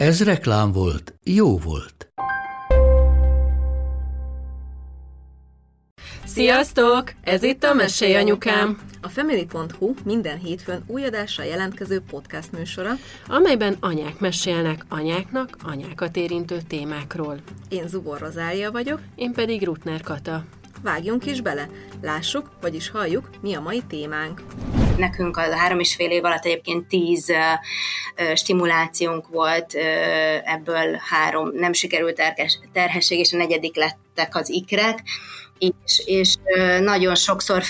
Ez reklám volt, jó volt. Sziasztok! Ez itt a Mesélj Anyukám, A Family.hu minden hétfőn új adással jelentkező podcast műsora. amelyben anyák mesélnek anyáknak anyákat érintő témákról. Én Zubor Rozália vagyok, Én pedig Rutner Kata. Vágjunk is bele, lássuk, vagyis halljuk, mi a mai témánk. Nekünk a három és fél év alatt egyébként tíz stimulációnk volt, ebből három. Nem sikerült terhes, terhesség, és a negyedik lettek az ikrek, és, és nagyon sokszor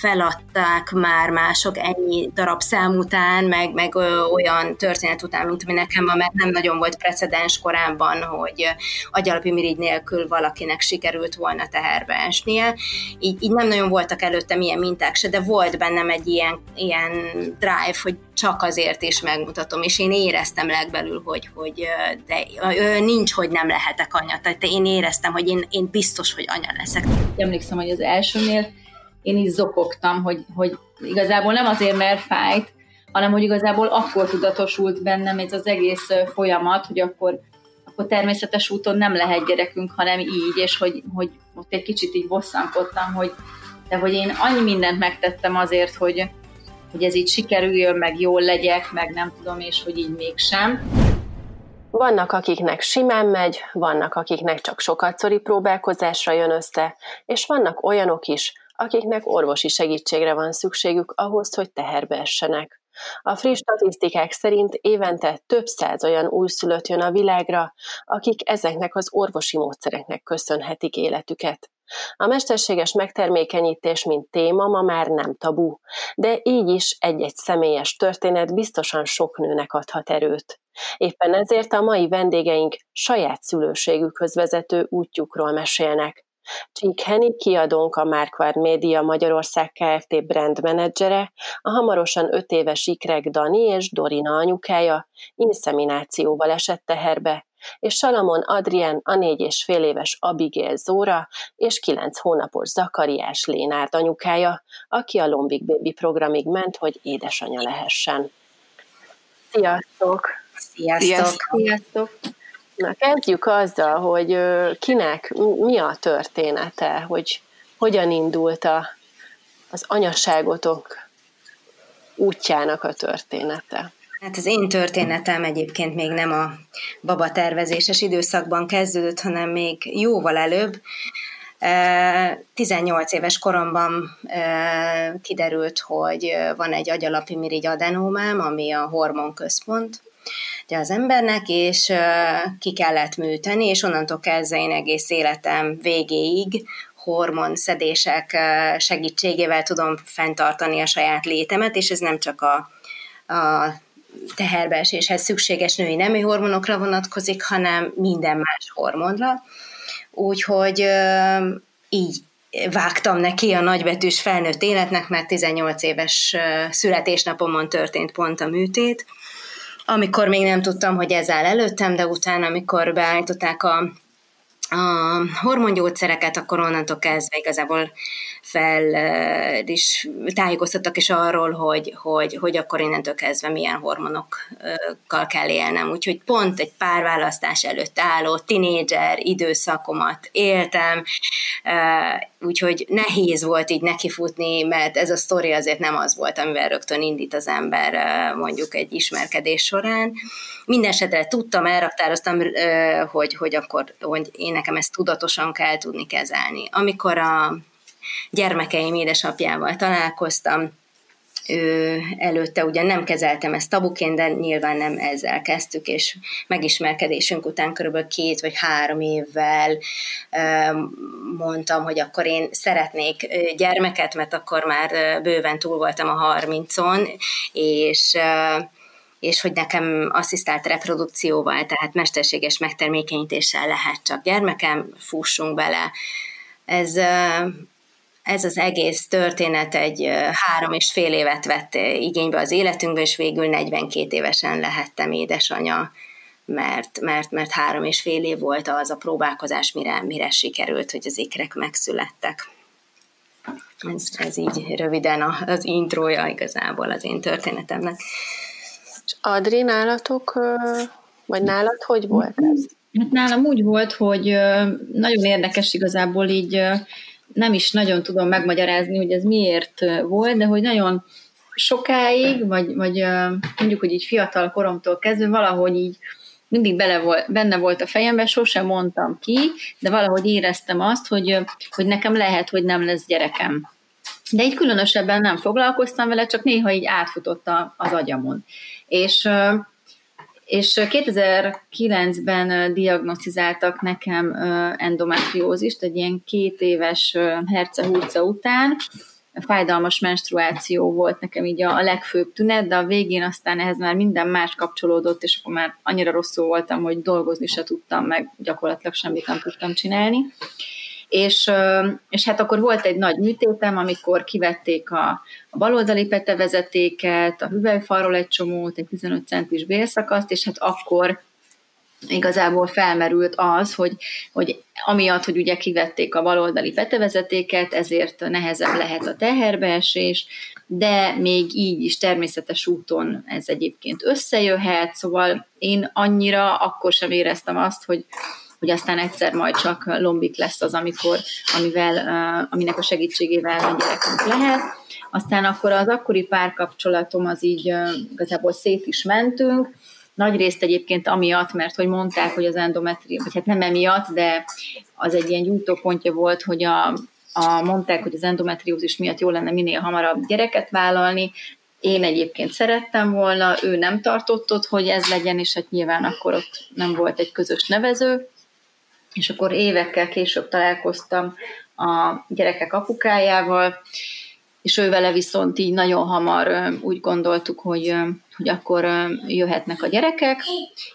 feladták már mások ennyi darab szám után, meg, meg olyan történet után, mint ami nekem van, mert nem nagyon volt precedens korábban, hogy agyalapi mirigy nélkül valakinek sikerült volna teherbe esnie. Így, így nem nagyon voltak előttem ilyen minták se, de volt bennem egy ilyen, ilyen drive, hogy csak azért is megmutatom, és én éreztem legbelül, hogy, hogy de nincs, hogy nem lehetek anya. Tehát én éreztem, hogy én, én biztos, hogy anya leszek. emlékszem, hogy az elsőnél én is zokogtam, hogy, hogy igazából nem azért, mert fájt, hanem hogy igazából akkor tudatosult bennem ez az egész folyamat, hogy akkor, akkor természetes úton nem lehet gyerekünk, hanem így, és hogy, hogy ott egy kicsit így bosszankodtam, hogy de hogy én annyi mindent megtettem azért, hogy, hogy ez így sikerüljön, meg jól legyek, meg nem tudom, és hogy így mégsem. Vannak, akiknek simán megy, vannak, akiknek csak sokatszori próbálkozásra jön össze, és vannak olyanok is, akiknek orvosi segítségre van szükségük ahhoz, hogy teherbe essenek. A friss statisztikák szerint évente több száz olyan újszülött jön a világra, akik ezeknek az orvosi módszereknek köszönhetik életüket. A mesterséges megtermékenyítés, mint téma ma már nem tabu, de így is egy-egy személyes történet biztosan sok nőnek adhat erőt. Éppen ezért a mai vendégeink saját szülőségükhöz vezető útjukról mesélnek. Csík Henny kiadónk a Marquardt Média Magyarország Kft. brand menedzsere, a hamarosan öt éves ikrek Dani és Dorina anyukája inszeminációval esett teherbe, és Salamon Adrien a négy és fél éves Abigail Zóra és kilenc hónapos Zakariás Lénárd anyukája, aki a Lombik Baby programig ment, hogy édesanyja lehessen. Sziasztok! Sziasztok! Sziasztok! Na, kezdjük azzal, hogy kinek mi a története, hogy hogyan indult a, az anyaságotok útjának a története. Hát az én történetem egyébként még nem a baba tervezéses időszakban kezdődött, hanem még jóval előbb. Eh, 18 éves koromban kiderült, hogy van egy agyalapi mirigy adenómám, ami a hormonközpont ugye az embernek, és ki kellett műteni, és onnantól kezdve én egész életem végéig hormonszedések eh, segítségével tudom fenntartani a saját létemet, és ez nem csak a, a teherbeeséshez szükséges női nemi hormonokra vonatkozik, hanem minden más hormonra. Úgyhogy így vágtam neki a nagybetűs felnőtt életnek, mert 18 éves születésnapomon történt pont a műtét, amikor még nem tudtam, hogy ez áll előttem, de utána, amikor beállították a a hormongyógyszereket, akkor onnantól kezdve igazából fel is tájékoztattak is arról, hogy, hogy, hogy akkor innentől kezdve milyen hormonokkal kell élnem. Úgyhogy pont egy pár választás előtt álló tinédzser időszakomat éltem, úgyhogy nehéz volt így nekifutni, mert ez a sztori azért nem az volt, amivel rögtön indít az ember mondjuk egy ismerkedés során. Mindenesetre tudtam, elraktároztam, hogy, hogy akkor hogy én nekem ezt tudatosan kell tudni kezelni. Amikor a gyermekeim édesapjával találkoztam, ő előtte ugye nem kezeltem ezt tabuként, de nyilván nem ezzel kezdtük, és megismerkedésünk után körülbelül két vagy három évvel mondtam, hogy akkor én szeretnék gyermeket, mert akkor már bőven túl voltam a harmincon, és és hogy nekem asszisztált reprodukcióval, tehát mesterséges megtermékenyítéssel lehet csak gyermekem, fussunk bele. Ez, ez az egész történet egy három és fél évet vett igénybe az életünkbe, és végül 42 évesen lehettem édesanya, mert, mert, mert három és fél év volt az a próbálkozás, mire, mire sikerült, hogy az ikrek megszülettek. Ez, ez így röviden az intrója igazából az én történetemnek. És Adri, nálatok, vagy nálad hogy volt ez? Hát nálam úgy volt, hogy nagyon érdekes igazából így nem is nagyon tudom megmagyarázni, hogy ez miért volt, de hogy nagyon sokáig, vagy, vagy mondjuk, hogy így fiatal koromtól kezdve valahogy így mindig bele volt, benne volt a fejemben, sosem mondtam ki, de valahogy éreztem azt, hogy, hogy nekem lehet, hogy nem lesz gyerekem. De így különösebben nem foglalkoztam vele, csak néha így átfutott az agyamon. És és 2009-ben diagnosztizáltak nekem endometriózist, egy ilyen két éves hercehúrca után, fájdalmas menstruáció volt nekem így a, legfőbb tünet, de a végén aztán ehhez már minden más kapcsolódott, és akkor már annyira rosszul voltam, hogy dolgozni se tudtam, meg gyakorlatilag semmit nem tudtam csinálni. És, és hát akkor volt egy nagy műtétem, amikor kivették a, a baloldali petevezetéket, a hüvelyfalról egy csomót, egy 15 centis bélszakaszt, és hát akkor igazából felmerült az, hogy, hogy amiatt, hogy ugye kivették a baloldali petevezetéket, ezért nehezebb lehet a teherbeesés, de még így is természetes úton ez egyébként összejöhet, szóval én annyira akkor sem éreztem azt, hogy, hogy aztán egyszer majd csak lombik lesz az, amikor, amivel, aminek a segítségével a gyerekünk lehet. Aztán akkor az akkori párkapcsolatom az így igazából szét is mentünk, nagy részt egyébként amiatt, mert hogy mondták, hogy az endometrium, vagy hát nem emiatt, de az egy ilyen gyújtópontja volt, hogy a, a, mondták, hogy az endometriózis miatt jó lenne minél hamarabb gyereket vállalni, én egyébként szerettem volna, ő nem tartott ott, hogy ez legyen, és hát nyilván akkor ott nem volt egy közös nevező, és akkor évekkel később találkoztam a gyerekek apukájával, és ő vele viszont így nagyon hamar úgy gondoltuk, hogy, hogy akkor jöhetnek a gyerekek,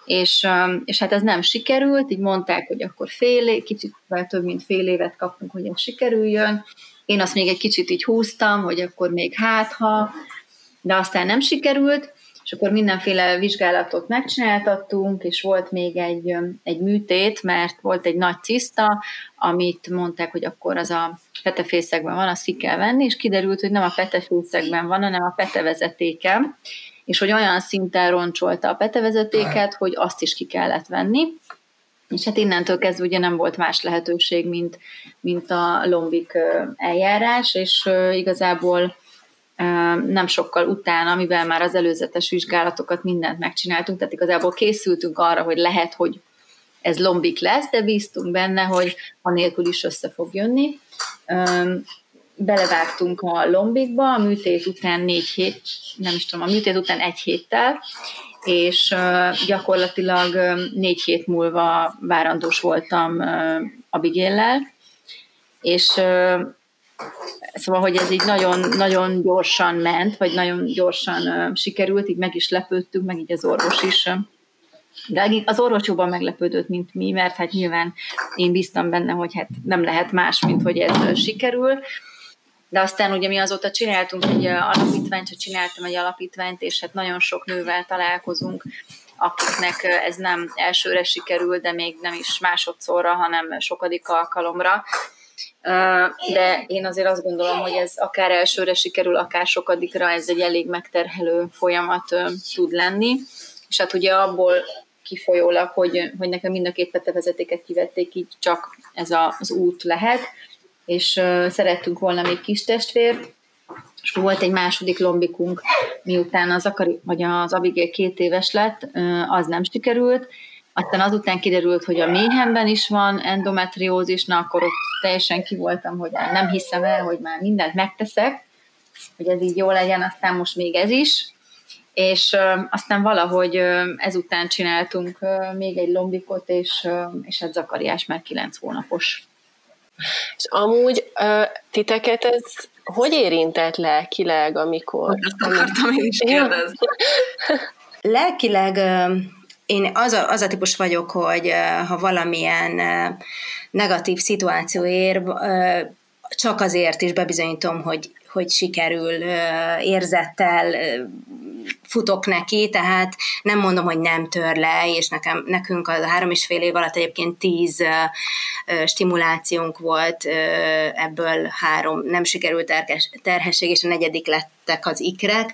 és, és hát ez nem sikerült, így mondták, hogy akkor fél, kicsit több mint fél évet kapunk, hogy ez sikerüljön. Én azt még egy kicsit így húztam, hogy akkor még hát ha, de aztán nem sikerült, és akkor mindenféle vizsgálatot megcsináltattunk, és volt még egy, egy műtét, mert volt egy nagy ciszta, amit mondták, hogy akkor az a petefészekben van, azt ki kell venni, és kiderült, hogy nem a petefészekben van, hanem a petevezetéken, és hogy olyan szinten roncsolta a petevezetéket, hogy azt is ki kellett venni. És hát innentől kezdve ugye nem volt más lehetőség, mint, mint a lombik eljárás, és igazából nem sokkal utána, mivel már az előzetes vizsgálatokat mindent megcsináltunk, tehát igazából készültünk arra, hogy lehet, hogy ez lombik lesz, de bíztunk benne, hogy a nélkül is össze fog jönni. Belevágtunk a lombikba, a műtét után négy hét, nem is tudom, a műtét után egy héttel, és gyakorlatilag négy hét múlva várandós voltam Abigail-lel, és Szóval, hogy ez így nagyon, nagyon gyorsan ment, vagy nagyon gyorsan uh, sikerült, így meg is lepődtünk, meg így az orvos is. De az orvos jobban meglepődött, mint mi, mert hát nyilván én bíztam benne, hogy hát nem lehet más, mint hogy ez sikerül. De aztán ugye mi azóta csináltunk egy alapítványt, hogy csináltam egy alapítványt, és hát nagyon sok nővel találkozunk, akiknek ez nem elsőre sikerül, de még nem is másodszorra, hanem sokadik alkalomra de én azért azt gondolom, hogy ez akár elsőre sikerül, akár sokadikra, ez egy elég megterhelő folyamat tud lenni, és hát ugye abból kifolyólag, hogy, hogy nekem mind a két petevezetéket kivették, így csak ez a, az út lehet, és szerettünk volna még kis testvért, és volt egy második lombikunk, miután az, Akari, vagy az Abigail két éves lett, az nem sikerült, aztán azután kiderült, hogy a méhemben is van endometriózis, na akkor ott teljesen ki voltam, hogy nem hiszem el, hogy már mindent megteszek, hogy ez így jó legyen, aztán most még ez is. És ö, aztán valahogy ö, ezután csináltunk ö, még egy lombikot, és, ö, és egy zakariás már kilenc hónapos. És amúgy ö, titeket ez hogy érintett lelkileg, amikor... Azt akartam én is kérdezni. lelkileg én az a, az a típus vagyok, hogy ha valamilyen negatív szituáció ér, csak azért is bebizonyítom, hogy, hogy sikerül érzettel futok neki, tehát nem mondom, hogy nem tör le, és nekem, nekünk a három és fél év alatt egyébként tíz stimulációnk volt, ebből három nem sikerült terhes, terhesség, és a negyedik lettek az ikrek,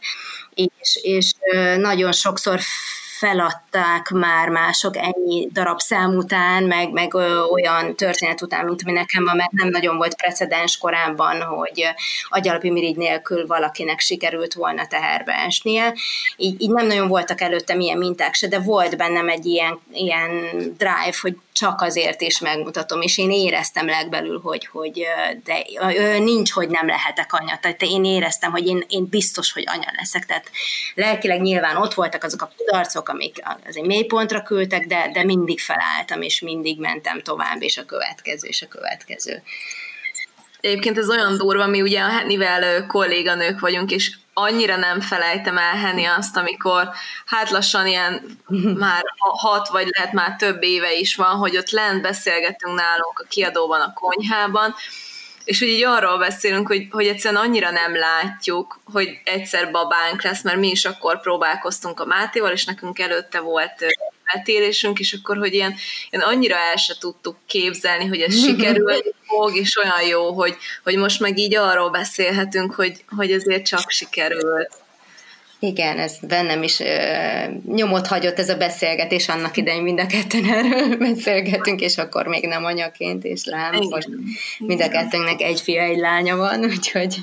és, és nagyon sokszor feladták már mások ennyi darab szám után, meg, meg olyan történet után, mint ami nekem van, mert nem nagyon volt precedens korábban, hogy agyalapi mirigy nélkül valakinek sikerült volna teherbe esnie. Így, így nem nagyon voltak előttem ilyen minták se, de volt bennem egy ilyen, ilyen drive, hogy csak azért is megmutatom, és én éreztem legbelül, hogy, hogy de nincs, hogy nem lehetek anya. Tehát én éreztem, hogy én, én biztos, hogy anya leszek. Tehát lelkileg nyilván ott voltak azok a kudarcok, amik az egy mélypontra küldtek, de, de mindig felálltam, és mindig mentem tovább, és a következő, és a következő. Egyébként ez olyan durva, mi ugye a Hennivel kolléganők vagyunk, és annyira nem felejtem el Henni azt, amikor hát lassan ilyen már hat vagy lehet már több éve is van, hogy ott lent beszélgetünk nálunk a kiadóban, a konyhában, és úgy így arról beszélünk, hogy, hogy egyszerűen annyira nem látjuk, hogy egyszer babánk lesz, mert mi is akkor próbálkoztunk a Mátéval, és nekünk előtte volt eltérésünk, és akkor, hogy ilyen, ilyen annyira el se tudtuk képzelni, hogy ez sikerül fog, és olyan jó, hogy, hogy most meg így arról beszélhetünk, hogy, hogy ezért csak sikerült. Igen, ez bennem is ö, nyomot hagyott ez a beszélgetés, annak idején mind a ketten erről beszélgetünk, és akkor még nem anyaként, és lám, Igen. most mind a kettőnknek egy fia, egy lánya van, úgyhogy...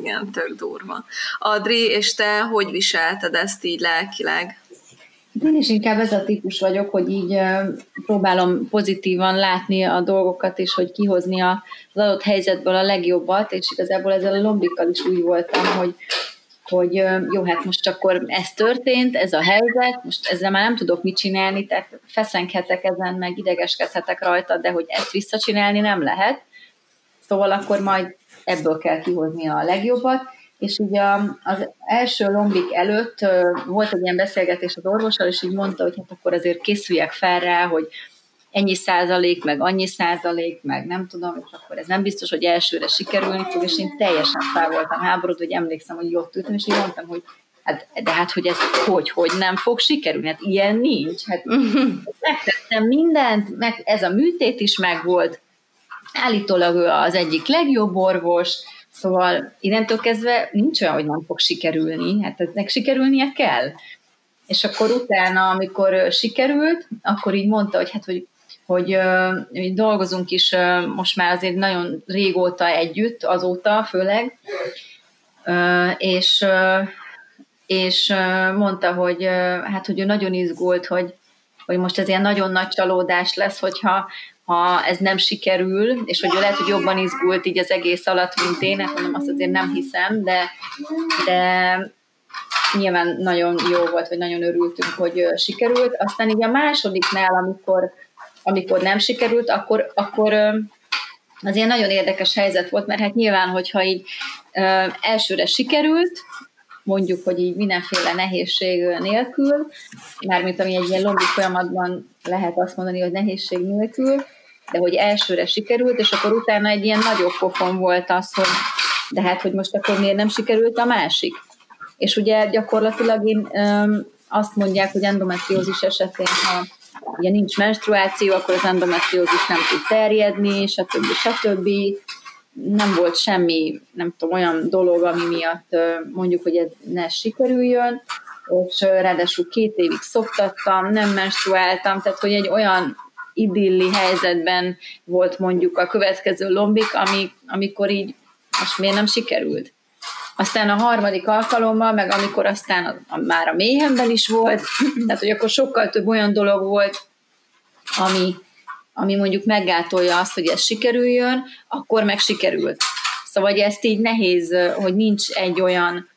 Igen, tök durva. Adri, és te hogy viselted ezt így lelkileg? Én is inkább ez a típus vagyok, hogy így próbálom pozitívan látni a dolgokat, és hogy kihozni az adott helyzetből a legjobbat, és igazából ezzel a lombikkal is úgy voltam, hogy hogy jó, hát most akkor ez történt, ez a helyzet, most ezzel már nem tudok mit csinálni, tehát feszenghetek ezen, meg idegeskedhetek rajta, de hogy ezt visszacsinálni nem lehet. Szóval akkor majd ebből kell kihozni a legjobbat, és ugye az első lombik előtt volt egy ilyen beszélgetés az orvossal, és így mondta, hogy hát akkor azért készüljek fel rá, hogy ennyi százalék, meg annyi százalék, meg nem tudom, és akkor ez nem biztos, hogy elsőre sikerülni fog, és én teljesen fel voltam háborút, hogy emlékszem, hogy ott ültem, és így mondtam, hogy hát, de hát, hogy ez hogy, hogy nem fog sikerülni, hát ilyen nincs, hát megtettem mindent, meg ez a műtét is megvolt, állítólag ő az egyik legjobb orvos, Szóval innentől kezdve nincs olyan, hogy nem fog sikerülni, hát ennek sikerülnie kell. És akkor utána, amikor sikerült, akkor így mondta, hogy hát, hogy hogy, hogy dolgozunk is most már azért nagyon régóta együtt, azóta főleg, és, és mondta, hogy hát, hogy ő nagyon izgult, hogy, hogy most ez ilyen nagyon nagy csalódás lesz, hogyha ha ez nem sikerül, és hogy ő lehet, hogy jobban izgult így az egész alatt, mint én, hát mondom, azt azért nem hiszem, de, de nyilván nagyon jó volt, vagy nagyon örültünk, hogy sikerült. Aztán így a másodiknál, amikor, amikor nem sikerült, akkor, akkor az ilyen nagyon érdekes helyzet volt, mert hát nyilván, hogyha így elsőre sikerült, mondjuk, hogy így mindenféle nehézség nélkül, mármint ami egy ilyen lombi folyamatban lehet azt mondani, hogy nehézség nélkül, de hogy elsőre sikerült, és akkor utána egy ilyen nagyobb pofon volt az, hogy de hát, hogy most akkor miért nem sikerült a másik. És ugye gyakorlatilag én öm, azt mondják, hogy endometriózis esetén, ha ugye nincs menstruáció, akkor az endometriózis nem tud terjedni, stb. stb. Nem volt semmi, nem tudom, olyan dolog, ami miatt mondjuk, hogy ez ne sikerüljön, és ráadásul két évig szoktattam, nem menstruáltam, tehát hogy egy olyan idilli helyzetben volt mondjuk a következő lombik, ami, amikor így most miért nem sikerült. Aztán a harmadik alkalommal, meg amikor aztán a, a, már a méhemben is volt, tehát hogy akkor sokkal több olyan dolog volt, ami, ami mondjuk meggátolja azt, hogy ez sikerüljön, akkor meg sikerült. Szóval hogy ezt így nehéz, hogy nincs egy olyan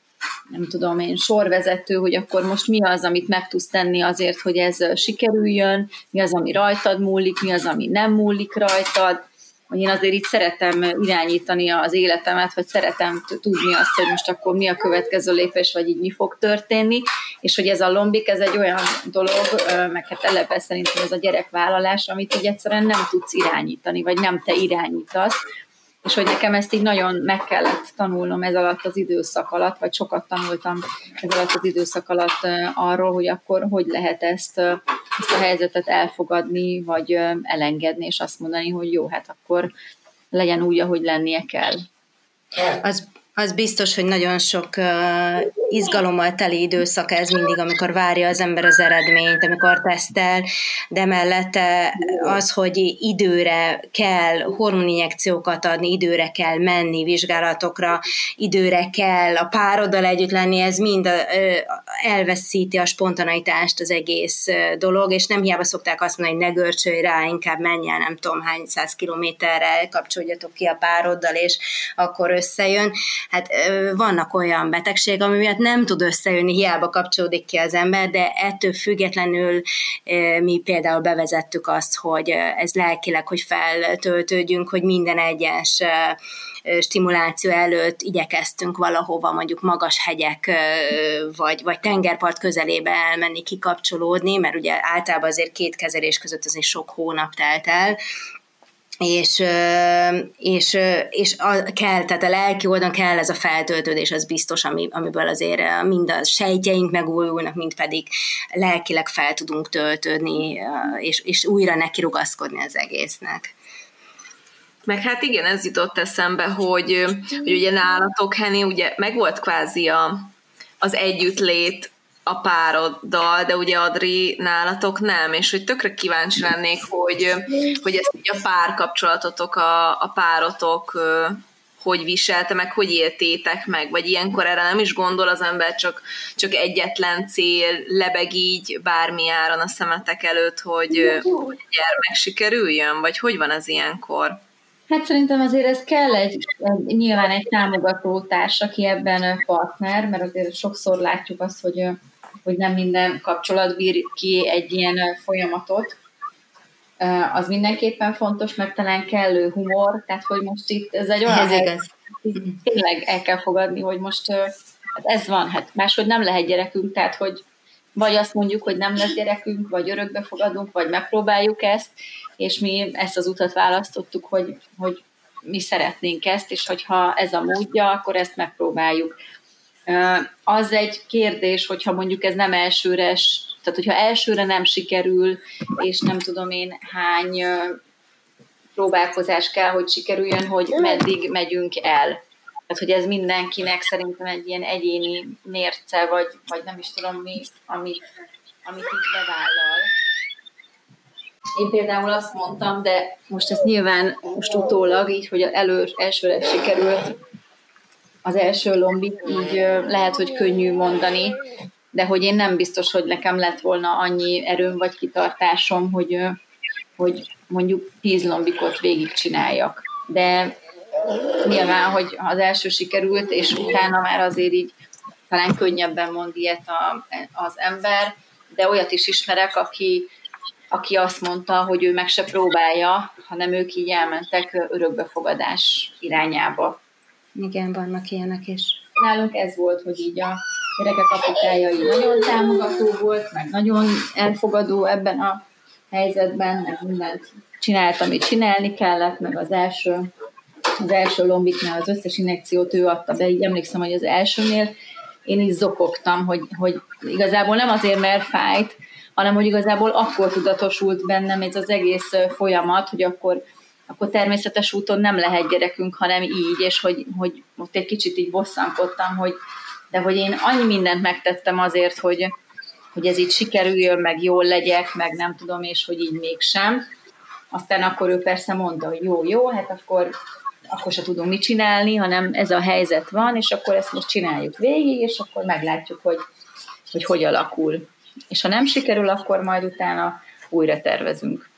nem tudom én, sorvezető, hogy akkor most mi az, amit meg tudsz tenni azért, hogy ez sikerüljön, mi az, ami rajtad múlik, mi az, ami nem múlik rajtad, hogy én azért így szeretem irányítani az életemet, vagy szeretem tudni azt, hogy most akkor mi a következő lépés, vagy így mi fog történni, és hogy ez a lombik, ez egy olyan dolog, meg hát eleve szerintem ez a gyerekvállalás, amit így egyszerűen nem tudsz irányítani, vagy nem te irányítasz, és hogy nekem ezt így nagyon meg kellett tanulnom ez alatt az időszak alatt, vagy sokat tanultam ez alatt az időszak alatt arról, hogy akkor hogy lehet ezt, ezt a helyzetet elfogadni, vagy elengedni, és azt mondani, hogy jó, hát akkor legyen úgy, ahogy lennie kell. Az az biztos, hogy nagyon sok uh, izgalommal teli időszak ez mindig, amikor várja az ember az eredményt, amikor tesztel, de mellette az, hogy időre kell hormoninjekciókat adni, időre kell menni vizsgálatokra, időre kell a pároddal együtt lenni, ez mind uh, elveszíti a spontaneitást az egész dolog, és nem hiába szokták azt mondani, hogy ne görcsölj rá, inkább menj el nem tudom hány száz kilométerre, kapcsoljatok ki a pároddal, és akkor összejön hát vannak olyan betegség, ami miatt nem tud összejönni, hiába kapcsolódik ki az ember, de ettől függetlenül mi például bevezettük azt, hogy ez lelkileg, hogy feltöltődjünk, hogy minden egyes stimuláció előtt igyekeztünk valahova, mondjuk magas hegyek, vagy, vagy tengerpart közelébe elmenni, kikapcsolódni, mert ugye általában azért két kezelés között azért sok hónap telt el, és, és, és a, kell, tehát a lelki oldalon kell ez a feltöltődés, az biztos, ami, amiből azért mind a sejtjeink megújulnak, mind pedig lelkileg fel tudunk töltődni, és, és újra neki rugaszkodni az egésznek. Meg hát igen, ez jutott eszembe, hogy, hogy ugye nálatok, Henny, ugye megvolt kvázi a, az együttlét a pároddal, de ugye Adri nálatok nem, és hogy tökre kíváncsi lennék, hogy, hogy ezt így a párkapcsolatotok, a, a párotok hogy viselte, meg hogy éltétek meg, vagy ilyenkor erre nem is gondol az ember, csak, csak egyetlen cél, lebeg így bármi áron a szemetek előtt, hogy, hogy gyermek sikerüljön, vagy hogy van ez ilyenkor? Hát szerintem azért ez kell egy, nyilván egy támogató társ, aki ebben partner, mert azért sokszor látjuk azt, hogy hogy nem minden kapcsolat bír ki egy ilyen folyamatot. Az mindenképpen fontos, mert talán kellő humor, tehát hogy most itt ez egy olyan... Ez igaz. Tényleg el kell fogadni, hogy most hát ez van, hát máshogy nem lehet gyerekünk, tehát hogy vagy azt mondjuk, hogy nem lesz gyerekünk, vagy örökbe fogadunk, vagy megpróbáljuk ezt, és mi ezt az utat választottuk, hogy, hogy mi szeretnénk ezt, és hogyha ez a módja, akkor ezt megpróbáljuk. Az egy kérdés, hogyha mondjuk ez nem elsőre, tehát hogyha elsőre nem sikerül, és nem tudom én hány próbálkozás kell, hogy sikerüljön, hogy meddig megyünk el. Tehát, hogy ez mindenkinek szerintem egy ilyen egyéni mérce, vagy, vagy nem is tudom mi, amit, amit így bevállal. Én például azt mondtam, de most ezt nyilván most utólag, így, hogy elő, elsőre sikerült, az első lombit így lehet, hogy könnyű mondani, de hogy én nem biztos, hogy nekem lett volna annyi erőm vagy kitartásom, hogy, hogy mondjuk tíz lombikot végigcsináljak. De nyilván, hogy az első sikerült, és utána már azért így talán könnyebben mond ilyet a, az ember, de olyat is ismerek, aki, aki azt mondta, hogy ő meg se próbálja, hanem ők így elmentek örökbefogadás irányába. Igen, vannak ilyenek is. Nálunk ez volt, hogy így a gyerekek apukája így nagyon támogató volt, meg nagyon elfogadó ebben a helyzetben, meg mindent csinált, amit csinálni kellett, meg az első, az első lombiknál az összes injekciót ő adta be, így emlékszem, hogy az elsőnél én is zokogtam, hogy, hogy igazából nem azért, mert fájt, hanem hogy igazából akkor tudatosult bennem ez az egész folyamat, hogy akkor akkor természetes úton nem lehet gyerekünk, hanem így, és hogy, hogy ott egy kicsit így bosszankodtam, hogy de hogy én annyi mindent megtettem azért, hogy, hogy ez így sikerüljön, meg jól legyek, meg nem tudom, és hogy így mégsem. Aztán akkor ő persze mondta, hogy jó, jó, hát akkor, akkor se tudunk mit csinálni, hanem ez a helyzet van, és akkor ezt most csináljuk végig, és akkor meglátjuk, hogy hogy, hogy alakul. És ha nem sikerül, akkor majd utána újra tervezünk.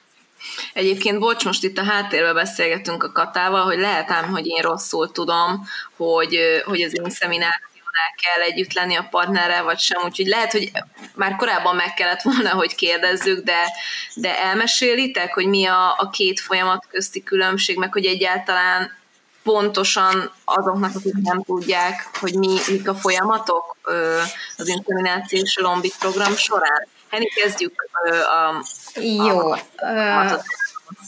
Egyébként, bocs, most itt a háttérben beszélgetünk a Katával, hogy lehet ám, hogy én rosszul tudom, hogy, hogy az inszeminációnál kell együtt lenni a partnerrel, vagy sem, úgyhogy lehet, hogy már korábban meg kellett volna, hogy kérdezzük, de, de elmesélitek, hogy mi a, a két folyamat közti különbség, meg hogy egyáltalán pontosan azoknak, akik nem tudják, hogy mi, mik a folyamatok az inszeminációs lombik program során. Henni, kezdjük a, Jó. A,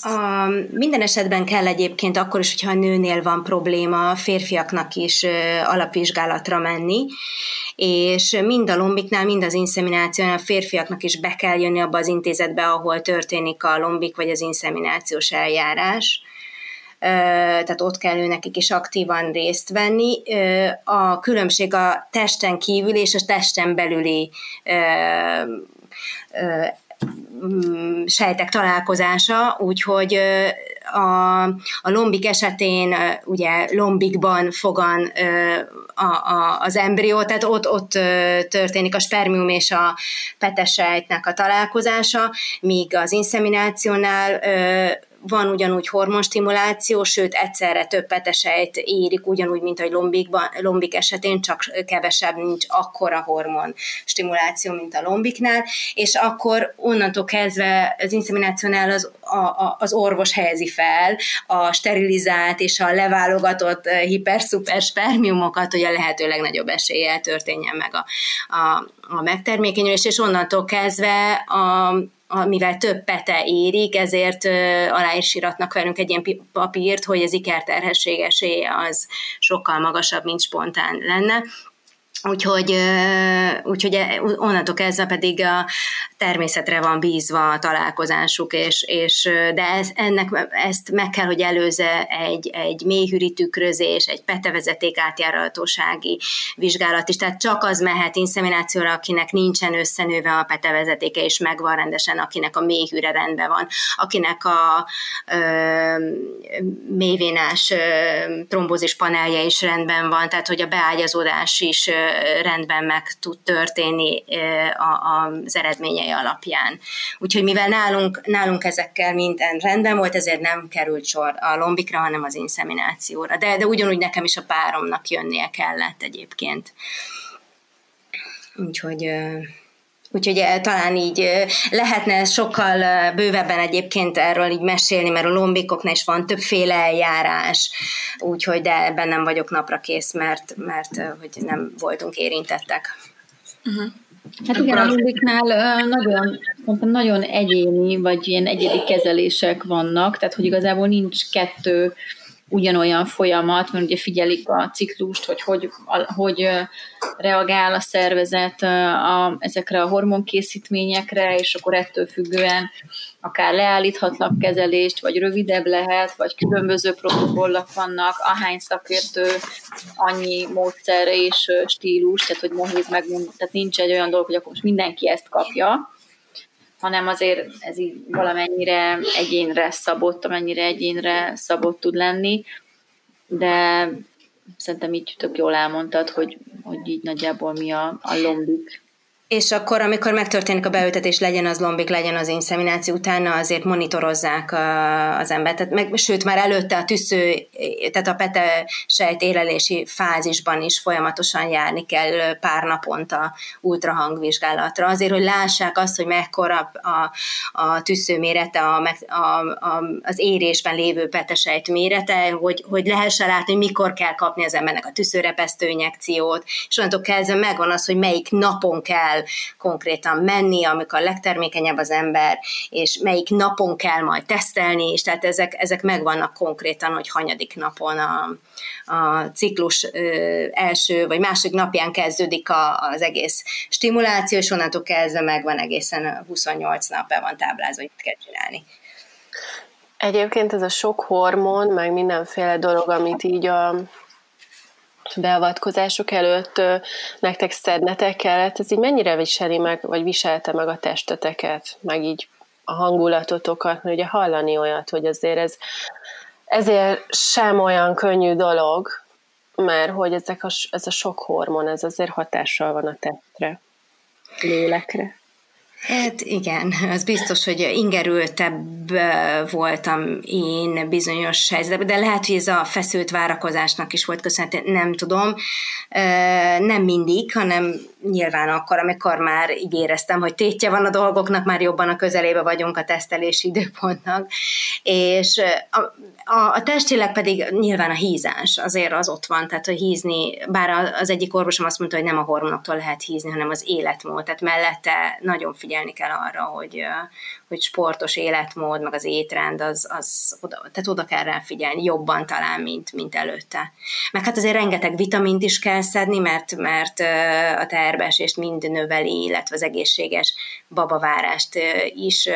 a, minden esetben kell egyébként akkor is, hogyha a nőnél van probléma, a férfiaknak is alapvizsgálatra menni, és mind a lombiknál, mind az inszeminációnál a férfiaknak is be kell jönni abba az intézetbe, ahol történik a lombik vagy az inszeminációs eljárás tehát ott kell ő nekik is aktívan részt venni. A különbség a testen kívül és a testen belüli sejtek találkozása, úgyhogy a, a lombik esetén ugye lombikban fogan a, a, az embrió, tehát ott, ott történik a spermium és a petesejtnek a találkozása, míg az inszeminációnál van ugyanúgy hormonstimuláció, sőt egyszerre több petesejt érik, ugyanúgy, mint a lombikban, lombik esetén, csak kevesebb, nincs akkora hormon stimuláció, mint a lombiknál, és akkor onnantól kezdve az inszeminációnál az, a, a, az orvos helyezi fel a sterilizált és a leválogatott eh, hiper-szuper spermiumokat, hogy a lehető legnagyobb eséllyel történjen meg a, a, a megtermékenyülés, és onnantól kezdve a mivel több pete érik, ezért alá is iratnak velünk egy ilyen papírt, hogy az ikerterhesség esélye az sokkal magasabb, mint spontán lenne. Úgyhogy, úgyhogy e, onnantól kezdve pedig a természetre van bízva a találkozásuk, és, és de ez, ennek, ezt meg kell, hogy előzze egy, egy mélyhűri tükrözés, egy petevezeték átjáratósági vizsgálat is, tehát csak az mehet inszeminációra, akinek nincsen összenőve a petevezetéke, és megvan rendesen, akinek a mélyhűre rendben van, akinek a ö, mélyvénás trombózis panelje is rendben van, tehát hogy a beágyazódás is rendben meg tud történni az eredményei alapján. Úgyhogy mivel nálunk, nálunk ezekkel minden rendben volt, ezért nem került sor a lombikra, hanem az inszeminációra. De, de ugyanúgy nekem is a páromnak jönnie kellett egyébként. Úgyhogy Úgyhogy eh, talán így eh, lehetne sokkal eh, bővebben egyébként erről így mesélni, mert a lombikoknál is van többféle eljárás, úgyhogy de ebben nem vagyok napra kész, mert, mert hogy nem voltunk érintettek. Uh-huh. Hát igen, a lombiknál nagyon, nagyon egyéni, vagy ilyen egyedi kezelések vannak, tehát hogy igazából nincs kettő ugyanolyan folyamat, mert ugye figyelik a ciklust, hogy hogy, hogy reagál a szervezet a, ezekre a hormonkészítményekre, és akkor ettől függően akár leállíthatnak kezelést, vagy rövidebb lehet, vagy különböző protokollak vannak, ahány szakértő, annyi módszerre és stílus, tehát hogy Mohéz megmond, tehát nincs egy olyan dolog, hogy akkor most mindenki ezt kapja, hanem azért ez így valamennyire egyénre szabott, amennyire egyénre szabott tud lenni, de szerintem így tök jól elmondtad, hogy, hogy így nagyjából mi a, a lombik és akkor, amikor megtörténik a beültetés, legyen az lombik, legyen az inszemináció, utána azért monitorozzák az embert. Tehát meg, sőt, már előtte a tüsző, tehát a pete sejt élelési fázisban is folyamatosan járni kell pár naponta ultrahangvizsgálatra, azért, hogy lássák azt, hogy mekkora a, a tüsző mérete, a, a, a, az érésben lévő petesejt mérete, hogy, hogy lehessen látni, mikor kell kapni az embernek a tüszőrepesztő injekciót, és onnantól kezdve megvan az, hogy melyik napon kell konkrétan menni, amikor legtermékenyebb az ember, és melyik napon kell majd tesztelni, és tehát ezek, ezek megvannak konkrétan, hogy hanyadik napon a, a ciklus első vagy második napján kezdődik a, az egész stimuláció, és onnantól kezdve megvan egészen 28 nap be van táblázva, hogy kell csinálni. Egyébként ez a sok hormon, meg mindenféle dolog, amit így a beavatkozások előtt nektek szednetek kellett, ez így mennyire viseli meg, vagy viselte meg a testeteket, meg így a hangulatotokat, mert ugye hallani olyat, hogy azért ez ezért sem olyan könnyű dolog, mert hogy ezek a, ez a sok hormon, ez azért hatással van a testre, lélekre. Hát igen, az biztos, hogy ingerültebb voltam én bizonyos helyzetben, de lehet, hogy ez a feszült várakozásnak is volt köszönhető, nem tudom. Nem mindig, hanem nyilván akkor, amikor már így éreztem, hogy tétje van a dolgoknak, már jobban a közelébe vagyunk a tesztelési időpontnak, és a, a, a testileg pedig nyilván a hízás, azért az ott van, tehát hogy hízni, bár az egyik orvosom azt mondta, hogy nem a hormonoktól lehet hízni, hanem az életmód, tehát mellette nagyon figyelni kell arra, hogy, hogy sportos életmód, meg az étrend, az, az oda, tehát oda kell rá figyelni, jobban talán, mint, mint előtte. Meg hát azért rengeteg vitamint is kell szedni, mert, mert a teherbeesést mind növeli, illetve az egészséges babavárást is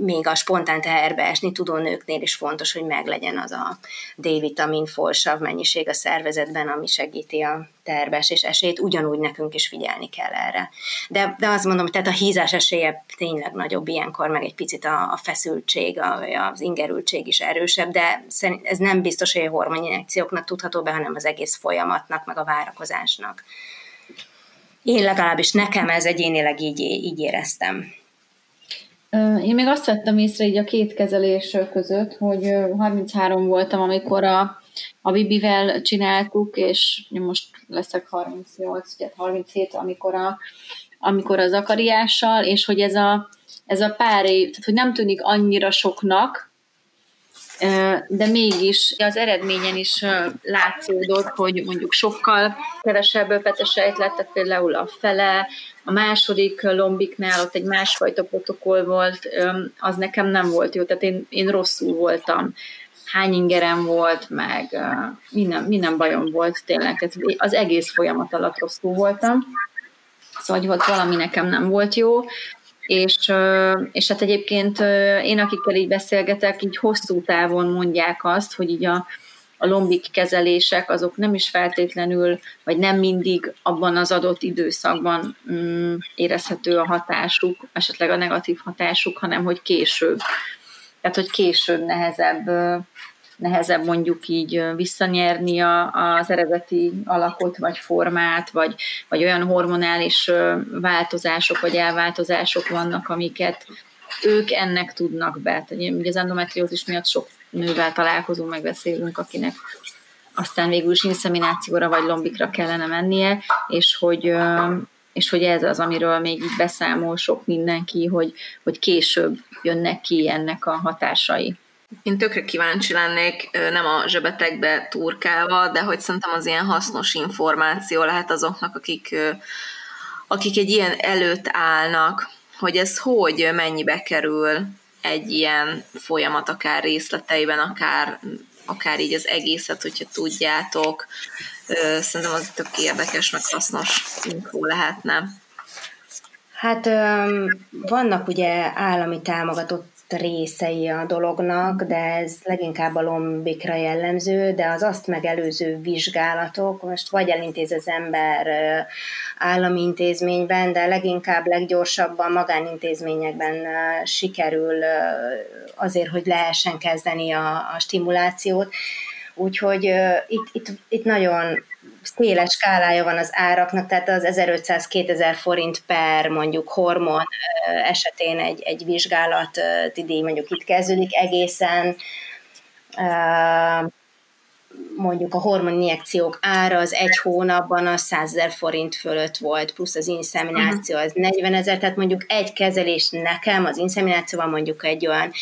még a spontán teherbe esni tudó nőknél is fontos, hogy meglegyen az a D-vitamin folsav mennyiség a szervezetben, ami segíti a és esélyt, ugyanúgy nekünk is figyelni kell erre. De, de azt mondom, tehát a hízás esélye tényleg nagyobb ilyenkor, meg egy picit a, a feszültség, a, az ingerültség is erősebb, de ez nem biztos, hogy a hormoninjekcióknak tudható be, hanem az egész folyamatnak, meg a várakozásnak. Én legalábbis nekem ez egyénileg így, így éreztem. Én még azt vettem észre így a két kezelés között, hogy 33 voltam, amikor a, a Bibivel csináltuk, és most leszek 38, ugye 37, amikor, a, amikor az akariással, és hogy ez a, ez a pár év, tehát hogy nem tűnik annyira soknak, de mégis az eredményen is látszódott, hogy mondjuk sokkal kevesebb petesejt lett, tehát például a fele, a második lombiknál ott egy másfajta protokoll volt, az nekem nem volt jó, tehát én, én rosszul voltam. Hány ingerem volt, meg minden, minden bajom volt tényleg, tehát az egész folyamat alatt rosszul voltam, szóval hogy volt valami nekem nem volt jó, és, és hát egyébként én, akikkel így beszélgetek, így hosszú távon mondják azt, hogy így a, a lombik kezelések azok nem is feltétlenül, vagy nem mindig abban az adott időszakban mm, érezhető a hatásuk, esetleg a negatív hatásuk, hanem hogy később. Tehát, hogy később nehezebb nehezebb mondjuk így visszanyerni az eredeti alakot, vagy formát, vagy, vagy olyan hormonális változások, vagy elváltozások vannak, amiket ők ennek tudnak be. Tehát ugye az endometriózis miatt sok nővel találkozunk, megbeszélünk, akinek aztán végül is inszeminációra vagy lombikra kellene mennie, és hogy, és hogy ez az, amiről még így beszámol sok mindenki, hogy, hogy később jönnek ki ennek a hatásai. Én tökre kíváncsi lennék, nem a zsebetekbe turkálva, de hogy szerintem az ilyen hasznos információ lehet azoknak, akik, akik egy ilyen előtt állnak, hogy ez hogy mennyibe kerül egy ilyen folyamat, akár részleteiben, akár, akár így az egészet, hogyha tudjátok. Szerintem az tök érdekes, meg hasznos info lehetne. Hát vannak ugye állami támogatott részei a dolognak, de ez leginkább a lombikra jellemző, de az azt megelőző vizsgálatok, most vagy elintéz az ember állami intézményben, de leginkább leggyorsabban magánintézményekben sikerül azért, hogy lehessen kezdeni a, a stimulációt. Úgyhogy uh, itt, itt, itt nagyon széles skálája van az áraknak, tehát az 1500-2000 forint per mondjuk hormon esetén egy, egy vizsgálat díj mondjuk itt kezdődik egészen. Mondjuk a hormoninjekciók ára az egy hónapban a 100 ezer forint fölött volt, plusz az inszemináció az 40 ezer, tehát mondjuk egy kezelés nekem az inszeminációval mondjuk egy olyan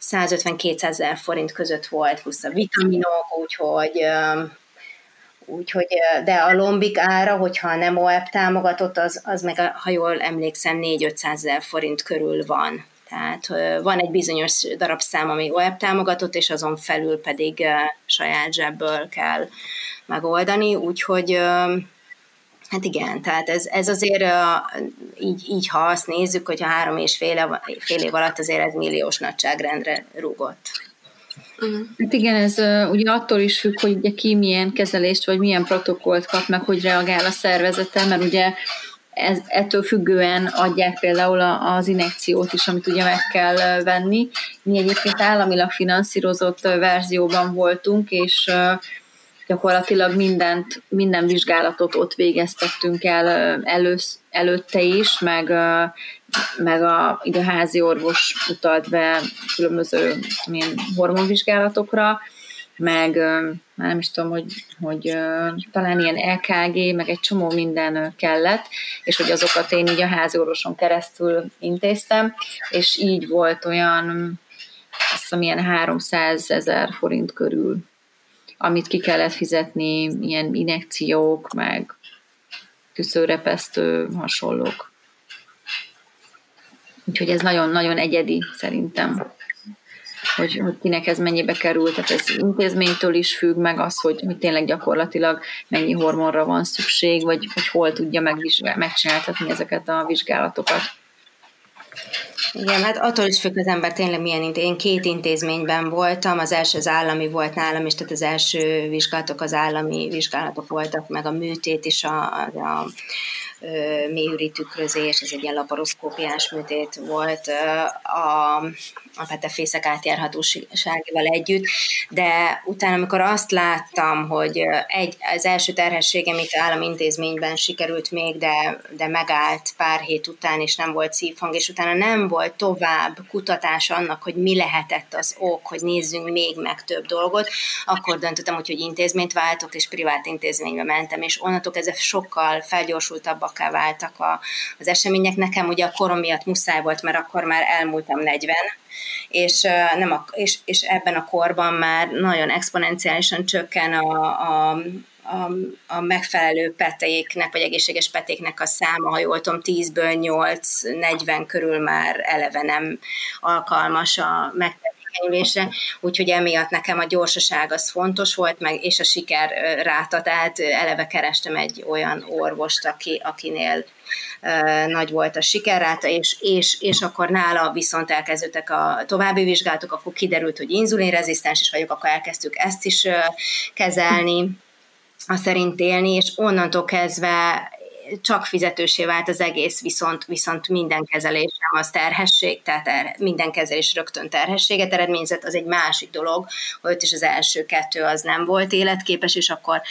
150-200 ezer forint között volt, plusz a vitaminok, úgyhogy Úgyhogy, de a lombik ára, hogyha nem OEP támogatott, az, az meg, ha jól emlékszem, 4-500 ezer forint körül van. Tehát van egy bizonyos darabszám, ami OEP támogatott, és azon felül pedig saját zsebből kell megoldani, úgyhogy Hát igen, tehát ez, ez azért így, így, ha azt nézzük, hogy a három és fél, fél év alatt azért ez milliós nagyságrendre rúgott. Uh-huh. Hát igen, ez ugye attól is függ, hogy ugye ki milyen kezelést, vagy milyen protokollt kap, meg hogy reagál a szervezete, mert ugye ez, ettől függően adják például az injekciót is, amit ugye meg kell venni. Mi egyébként államilag finanszírozott verzióban voltunk, és gyakorlatilag mindent, minden vizsgálatot ott végeztettünk el elősz, előtte is, meg, meg a, így a házi orvos utalt be különböző milyen hormonvizsgálatokra, meg már nem is tudom, hogy, hogy talán ilyen LKG, meg egy csomó minden kellett, és hogy azokat én így a házi orvoson keresztül intéztem, és így volt olyan, azt hiszem, ilyen 300 ezer forint körül amit ki kellett fizetni, ilyen inekciók, meg tüszőrepesztő hasonlók. Úgyhogy ez nagyon-nagyon egyedi szerintem, hogy, hogy kinek ez mennyibe került. Tehát ez intézménytől is függ, meg az, hogy, hogy tényleg gyakorlatilag mennyi hormonra van szükség, vagy hogy hol tudja megcsináltatni ezeket a vizsgálatokat. Igen, hát attól is függ az ember tényleg milyen intézmény. Én két intézményben voltam, az első az állami volt nálam, és tehát az első vizsgálatok az állami vizsgálatok voltak, meg a műtét is a, a, mélyüri tükrözés, ez egy ilyen laparoszkópiás műtét volt a, a petefészek átjárhatóságával együtt, de utána, amikor azt láttam, hogy egy, az első terhességem itt állami intézményben sikerült még, de, de megállt pár hét után, és nem volt szívhang, és utána nem volt tovább kutatás annak, hogy mi lehetett az ok, hogy nézzünk még meg több dolgot, akkor döntöttem, hogy, hogy intézményt váltok, és privát intézménybe mentem, és onnantól ez sokkal felgyorsultabb szakakká váltak a, az események. Nekem ugye a korom miatt muszáj volt, mert akkor már elmúltam 40, és, nem a, és, és ebben a korban már nagyon exponenciálisan csökken a, a a, a megfelelő petéknek, vagy egészséges petéknek a száma, ha jól tudom, 10-ből 8-40 körül már eleve nem alkalmas a megtevékenyülésre, úgyhogy emiatt nekem a gyorsaság az fontos volt, meg és a siker ráta, tehát eleve kerestem egy olyan orvost, aki, akinél nagy volt a sikerráta, és, és, és akkor nála viszont elkezdődtek a további vizsgálatok, akkor kiderült, hogy inzulinrezisztens is vagyok, akkor elkezdtük ezt is kezelni, a szerint élni, és onnantól kezdve csak fizetősé vált az egész, viszont, viszont minden kezelés az terhesség, tehát er, minden kezelés rögtön terhességet eredményezett, az egy másik dolog, hogy ott is az első kettő az nem volt életképes, és akkor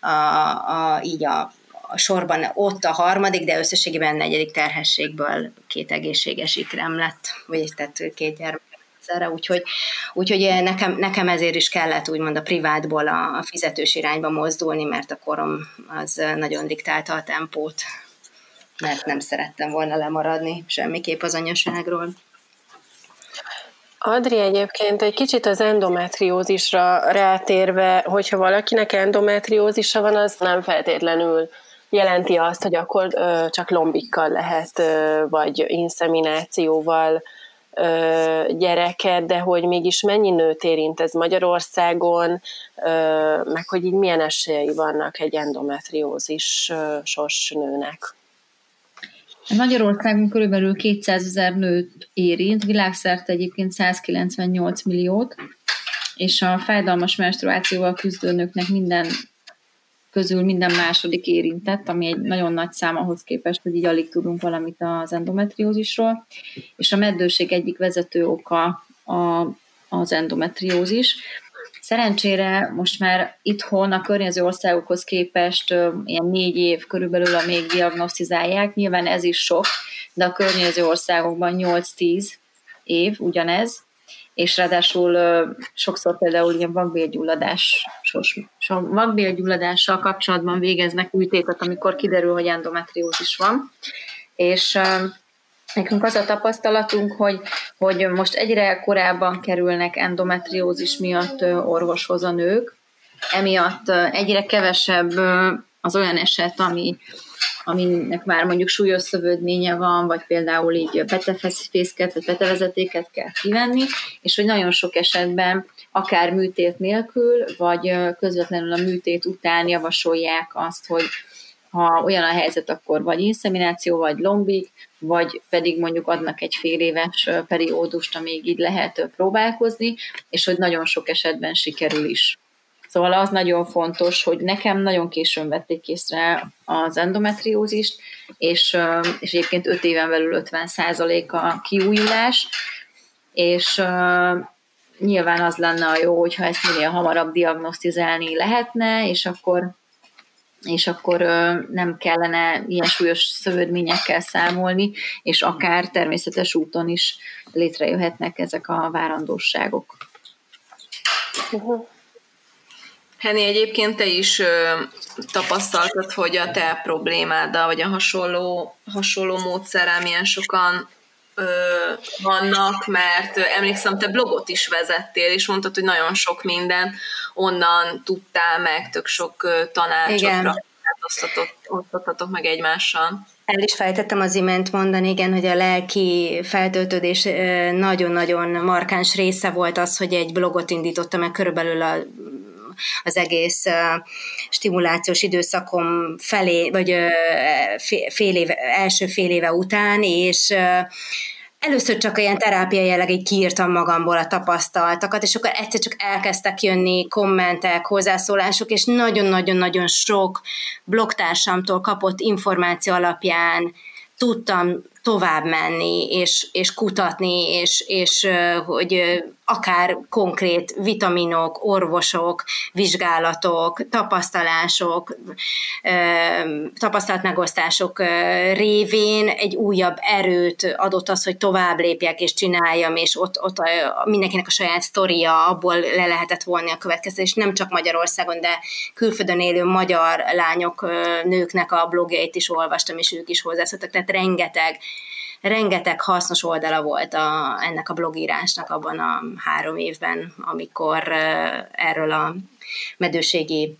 a, a, így a, a sorban ott a harmadik, de összességében negyedik terhességből két egészséges ikrem lett, vagy tehát két gyermek egyszerre, úgyhogy, úgyhogy nekem, nekem ezért is kellett úgymond a privátból a, a fizetős irányba mozdulni, mert a korom az nagyon diktálta a tempót, mert nem szerettem volna lemaradni semmiképp az anyaságról. Adri, egyébként egy kicsit az endometriózisra rátérve, hogyha valakinek endometriózisa van, az nem feltétlenül jelenti azt, hogy akkor ö, csak lombikkal lehet, ö, vagy inszeminációval gyereket, de hogy mégis mennyi nőt érint ez Magyarországon, meg hogy így milyen esélyei vannak egy endometriózisos nőnek. Magyarországon körülbelül 200 ezer nőt érint, világszerte egyébként 198 milliót, és a fájdalmas menstruációval küzdő nőknek minden közül minden második érintett, ami egy nagyon nagy szám ahhoz képest, hogy így alig tudunk valamit az endometriózisról, és a meddőség egyik vezető oka a, az endometriózis. Szerencsére most már itthon a környező országokhoz képest ilyen négy év körülbelül a még diagnosztizálják, nyilván ez is sok, de a környező országokban 8-10 év ugyanez, és ráadásul sokszor például ilyen vakbélgyulladásos, vakbélgyulladással kapcsolatban végeznek műtétet, amikor kiderül, hogy endometriózis van, és Nekünk az a tapasztalatunk, hogy, hogy most egyre korábban kerülnek endometriózis miatt orvoshoz a nők, emiatt egyre kevesebb az olyan eset, ami, aminek már mondjuk súlyos szövődménye van, vagy például így petefészket, vagy petevezetéket kell kivenni, és hogy nagyon sok esetben akár műtét nélkül, vagy közvetlenül a műtét után javasolják azt, hogy ha olyan a helyzet, akkor vagy inszemináció, vagy lombik, vagy pedig mondjuk adnak egy fél éves periódust, amíg így lehet próbálkozni, és hogy nagyon sok esetben sikerül is. Szóval az nagyon fontos, hogy nekem nagyon későn vették észre az endometriózist, és, és egyébként 5 éven belül 50 a kiújulás, és nyilván az lenne a jó, hogyha ezt minél hamarabb diagnosztizálni lehetne, és akkor és akkor nem kellene ilyen súlyos szövődményekkel számolni, és akár természetes úton is létrejöhetnek ezek a várandóságok. Uh-huh. Henny, egyébként te is ö, tapasztaltad, hogy a te problémáddal, vagy a hasonló, hasonló módszerrel milyen sokan ö, vannak, mert ö, emlékszem, te blogot is vezettél, és mondtad, hogy nagyon sok minden onnan tudtál meg, tök sok ö, tanácsokra osztottatok meg egymással. El is fejtettem az imént mondani, igen, hogy a lelki feltöltődés nagyon-nagyon markáns része volt az, hogy egy blogot indítottam meg körülbelül a az egész stimulációs időszakom felé, vagy fél éve, első fél éve után, és Először csak ilyen terápia jellegig kiírtam magamból a tapasztaltakat, és akkor egyszer csak elkezdtek jönni kommentek, hozzászólások, és nagyon-nagyon-nagyon sok blogtársamtól kapott információ alapján tudtam tovább menni, és, és kutatni, és, és hogy akár konkrét vitaminok, orvosok, vizsgálatok, tapasztalások, tapasztalatmegosztások révén egy újabb erőt adott az, hogy tovább lépjek és csináljam, és ott, ott mindenkinek a saját sztoria, abból le lehetett volni a következtetés, nem csak Magyarországon, de külföldön élő magyar lányok, nőknek a blogjait is olvastam, és ők is hozzászóltak, tehát rengeteg rengeteg hasznos oldala volt a, ennek a blogírásnak abban a három évben, amikor erről a medőségi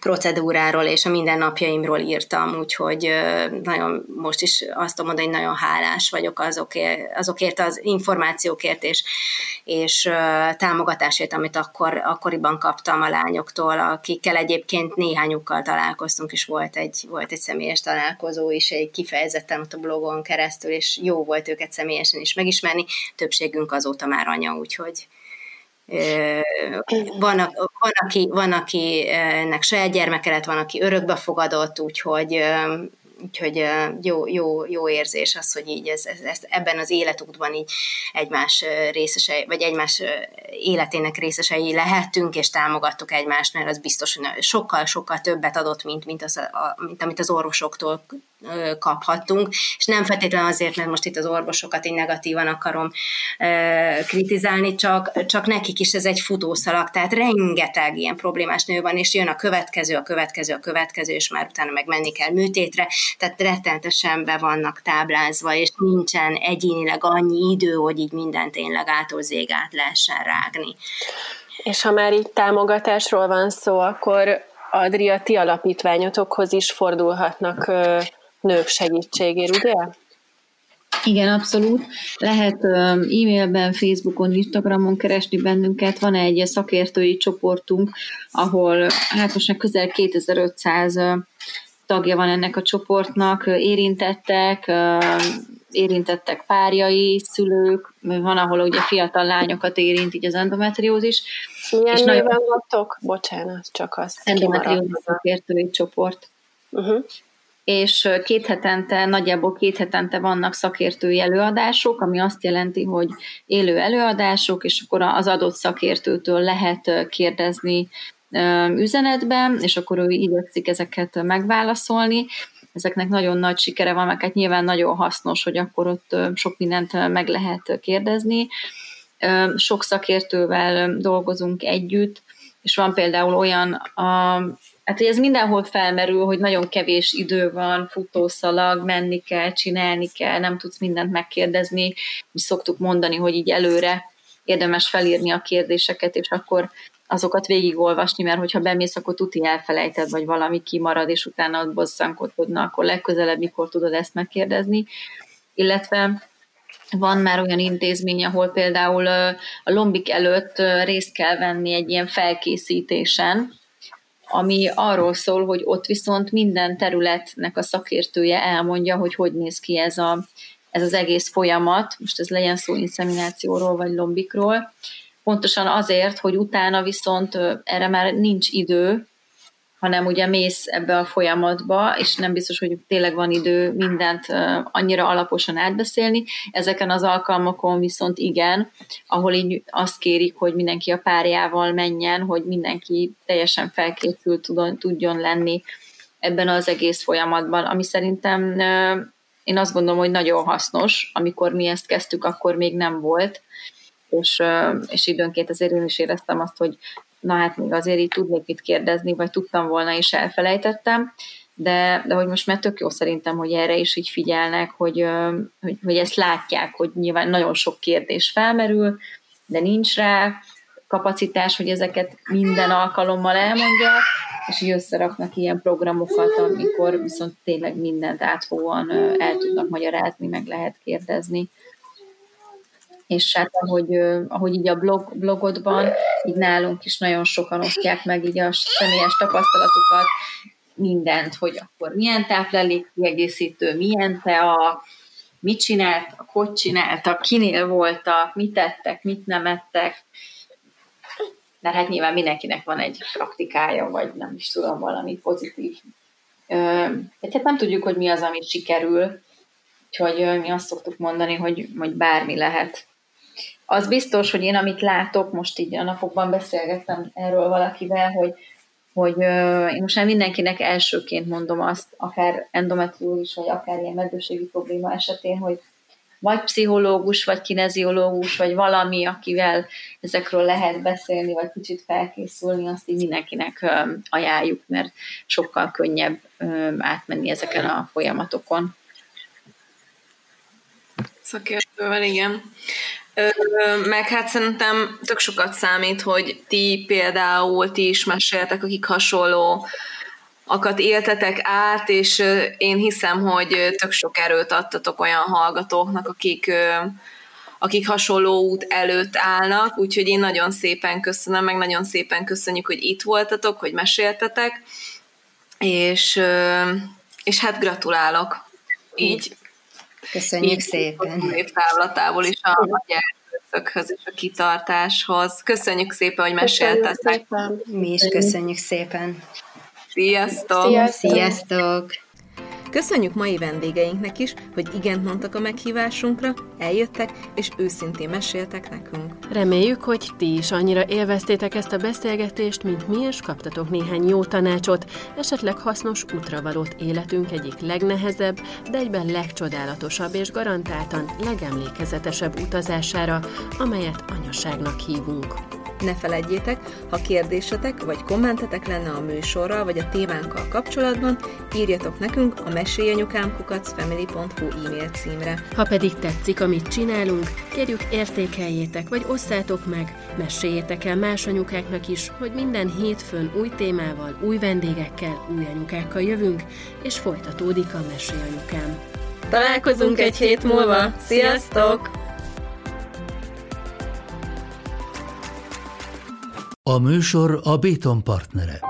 procedúráról és a mindennapjaimról írtam, úgyhogy nagyon most is azt tudom mondani, hogy nagyon hálás vagyok azokért, azokért az információkért és, és támogatásért, amit akkor, akkoriban kaptam a lányoktól, akikkel egyébként néhányukkal találkoztunk, és volt egy, volt egy személyes találkozó is, egy kifejezetten ott a blogon keresztül, és jó volt őket személyesen is megismerni, többségünk azóta már anya, úgyhogy van, van, aki, van, akinek saját gyermeke lett, van, aki örökbe fogadott, úgyhogy úgyhogy jó, jó, jó érzés az, hogy így ez, ez, ez, ebben az életútban így egymás részesei, vagy egymás életének részesei lehetünk, és támogattuk egymást, mert az biztos, hogy sokkal-sokkal többet adott, mint, mint, az, a, mint amit az orvosoktól kaphattunk, és nem feltétlenül azért, mert most itt az orvosokat így negatívan akarom kritizálni, csak, csak nekik is ez egy futószalag, tehát rengeteg ilyen problémás nő van, és jön a következő, a következő, a következő, és már utána meg menni kell műtétre, tehát rettenetesen be vannak táblázva, és nincsen egyénileg annyi idő, hogy így mindent tényleg ától át lehessen rágni. És ha már így támogatásról van szó, akkor Adria, ti alapítványotokhoz is fordulhatnak nők segítségért, ugye? Igen, abszolút. Lehet e-mailben, Facebookon, Instagramon keresni bennünket. Van egy szakértői csoportunk, ahol hát most már közel 2500 tagja van ennek a csoportnak, érintettek, érintettek párjai, szülők, van, ahol ugye fiatal lányokat érint így az endometriózis. Milyen és nagyon... vagytok? Bocsánat, csak az Endometriózis szakértői csoport. Uh-huh és két hetente, nagyjából két hetente vannak szakértői előadások, ami azt jelenti, hogy élő előadások, és akkor az adott szakértőtől lehet kérdezni üzenetben, és akkor ő igyekszik ezeket megválaszolni. Ezeknek nagyon nagy sikere van, meg hát nyilván nagyon hasznos, hogy akkor ott sok mindent meg lehet kérdezni. Sok szakértővel dolgozunk együtt, és van például olyan a Hát, hogy ez mindenhol felmerül, hogy nagyon kevés idő van, futószalag, menni kell, csinálni kell, nem tudsz mindent megkérdezni. Mi szoktuk mondani, hogy így előre érdemes felírni a kérdéseket, és akkor azokat végigolvasni, mert hogyha bemész, akkor tuti elfelejted, vagy valami kimarad, és utána ott bosszankodna, akkor legközelebb mikor tudod ezt megkérdezni. Illetve van már olyan intézmény, ahol például a lombik előtt részt kell venni egy ilyen felkészítésen, ami arról szól, hogy ott viszont minden területnek a szakértője elmondja, hogy hogy néz ki ez, a, ez az egész folyamat, most ez legyen szó inszeminációról vagy lombikról, pontosan azért, hogy utána viszont erre már nincs idő, hanem ugye mész ebbe a folyamatba, és nem biztos, hogy tényleg van idő mindent annyira alaposan átbeszélni. Ezeken az alkalmakon viszont igen, ahol így azt kérik, hogy mindenki a párjával menjen, hogy mindenki teljesen felkészült tudjon lenni ebben az egész folyamatban, ami szerintem én azt gondolom, hogy nagyon hasznos, amikor mi ezt kezdtük, akkor még nem volt, és, és időnként azért én is éreztem azt, hogy na hát még azért így tudnék mit kérdezni, vagy tudtam volna, és elfelejtettem, de, de hogy most már tök jó szerintem, hogy erre is így figyelnek, hogy, hogy, hogy ezt látják, hogy nyilván nagyon sok kérdés felmerül, de nincs rá kapacitás, hogy ezeket minden alkalommal elmondja, és így összeraknak ilyen programokat, amikor viszont tényleg mindent átfogóan el tudnak magyarázni, meg lehet kérdezni és hát ahogy, ahogy így a blog, blogodban, így nálunk is nagyon sokan osztják meg így a személyes tapasztalatukat, mindent, hogy akkor milyen táplálék kiegészítő, milyen tea, mit csináltak, hogy csináltak, kinél voltak, mit tettek, mit nem ettek, mert hát nyilván mindenkinek van egy praktikája, vagy nem is tudom, valami pozitív. Hát nem tudjuk, hogy mi az, ami sikerül, úgyhogy mi azt szoktuk mondani, hogy, hogy bármi lehet az biztos, hogy én amit látok, most így a napokban beszélgettem erről valakivel, hogy, hogy én most már mindenkinek elsőként mondom azt, akár endometriózis, vagy akár ilyen meddőségi probléma esetén, hogy vagy pszichológus, vagy kineziológus, vagy valami, akivel ezekről lehet beszélni, vagy kicsit felkészülni, azt így mindenkinek ajánljuk, mert sokkal könnyebb átmenni ezeken a folyamatokon. Szakértővel, igen. Meg hát szerintem tök sokat számít, hogy ti például, ti is meséltek, akik hasonló akat éltetek át, és én hiszem, hogy tök sok erőt adtatok olyan hallgatóknak, akik, akik hasonló út előtt állnak, úgyhogy én nagyon szépen köszönöm, meg nagyon szépen köszönjük, hogy itt voltatok, hogy meséltetek, és, és hát gratulálok. Így Köszönjük így szépen. távlatából is a gyermekökhöz és a kitartáshoz. Köszönjük szépen, hogy meséltetek. Mi is köszönjük szépen. Sziasztok! Sziasztok! Sziasztok. Köszönjük mai vendégeinknek is, hogy igent mondtak a meghívásunkra, eljöttek és őszintén meséltek nekünk. Reméljük, hogy ti is annyira élveztétek ezt a beszélgetést, mint mi, és kaptatok néhány jó tanácsot, esetleg hasznos útravalót életünk egyik legnehezebb, de egyben legcsodálatosabb és garantáltan legemlékezetesebb utazására, amelyet anyaságnak hívunk. Ne feledjétek, ha kérdésetek vagy kommentetek lenne a műsorral vagy a témánkkal kapcsolatban, írjatok nekünk a mesélyanyukámkukacfamily.hu e-mail címre. Ha pedig tetszik, amit csinálunk, kérjük értékeljétek vagy osszátok meg, meséljétek el más anyukáknak is, hogy minden hétfőn új témával, új vendégekkel, új anyukákkal jövünk, és folytatódik a Mesélyanyukám. Találkozunk egy hét múlva! Sziasztok! A műsor a Béton partnere.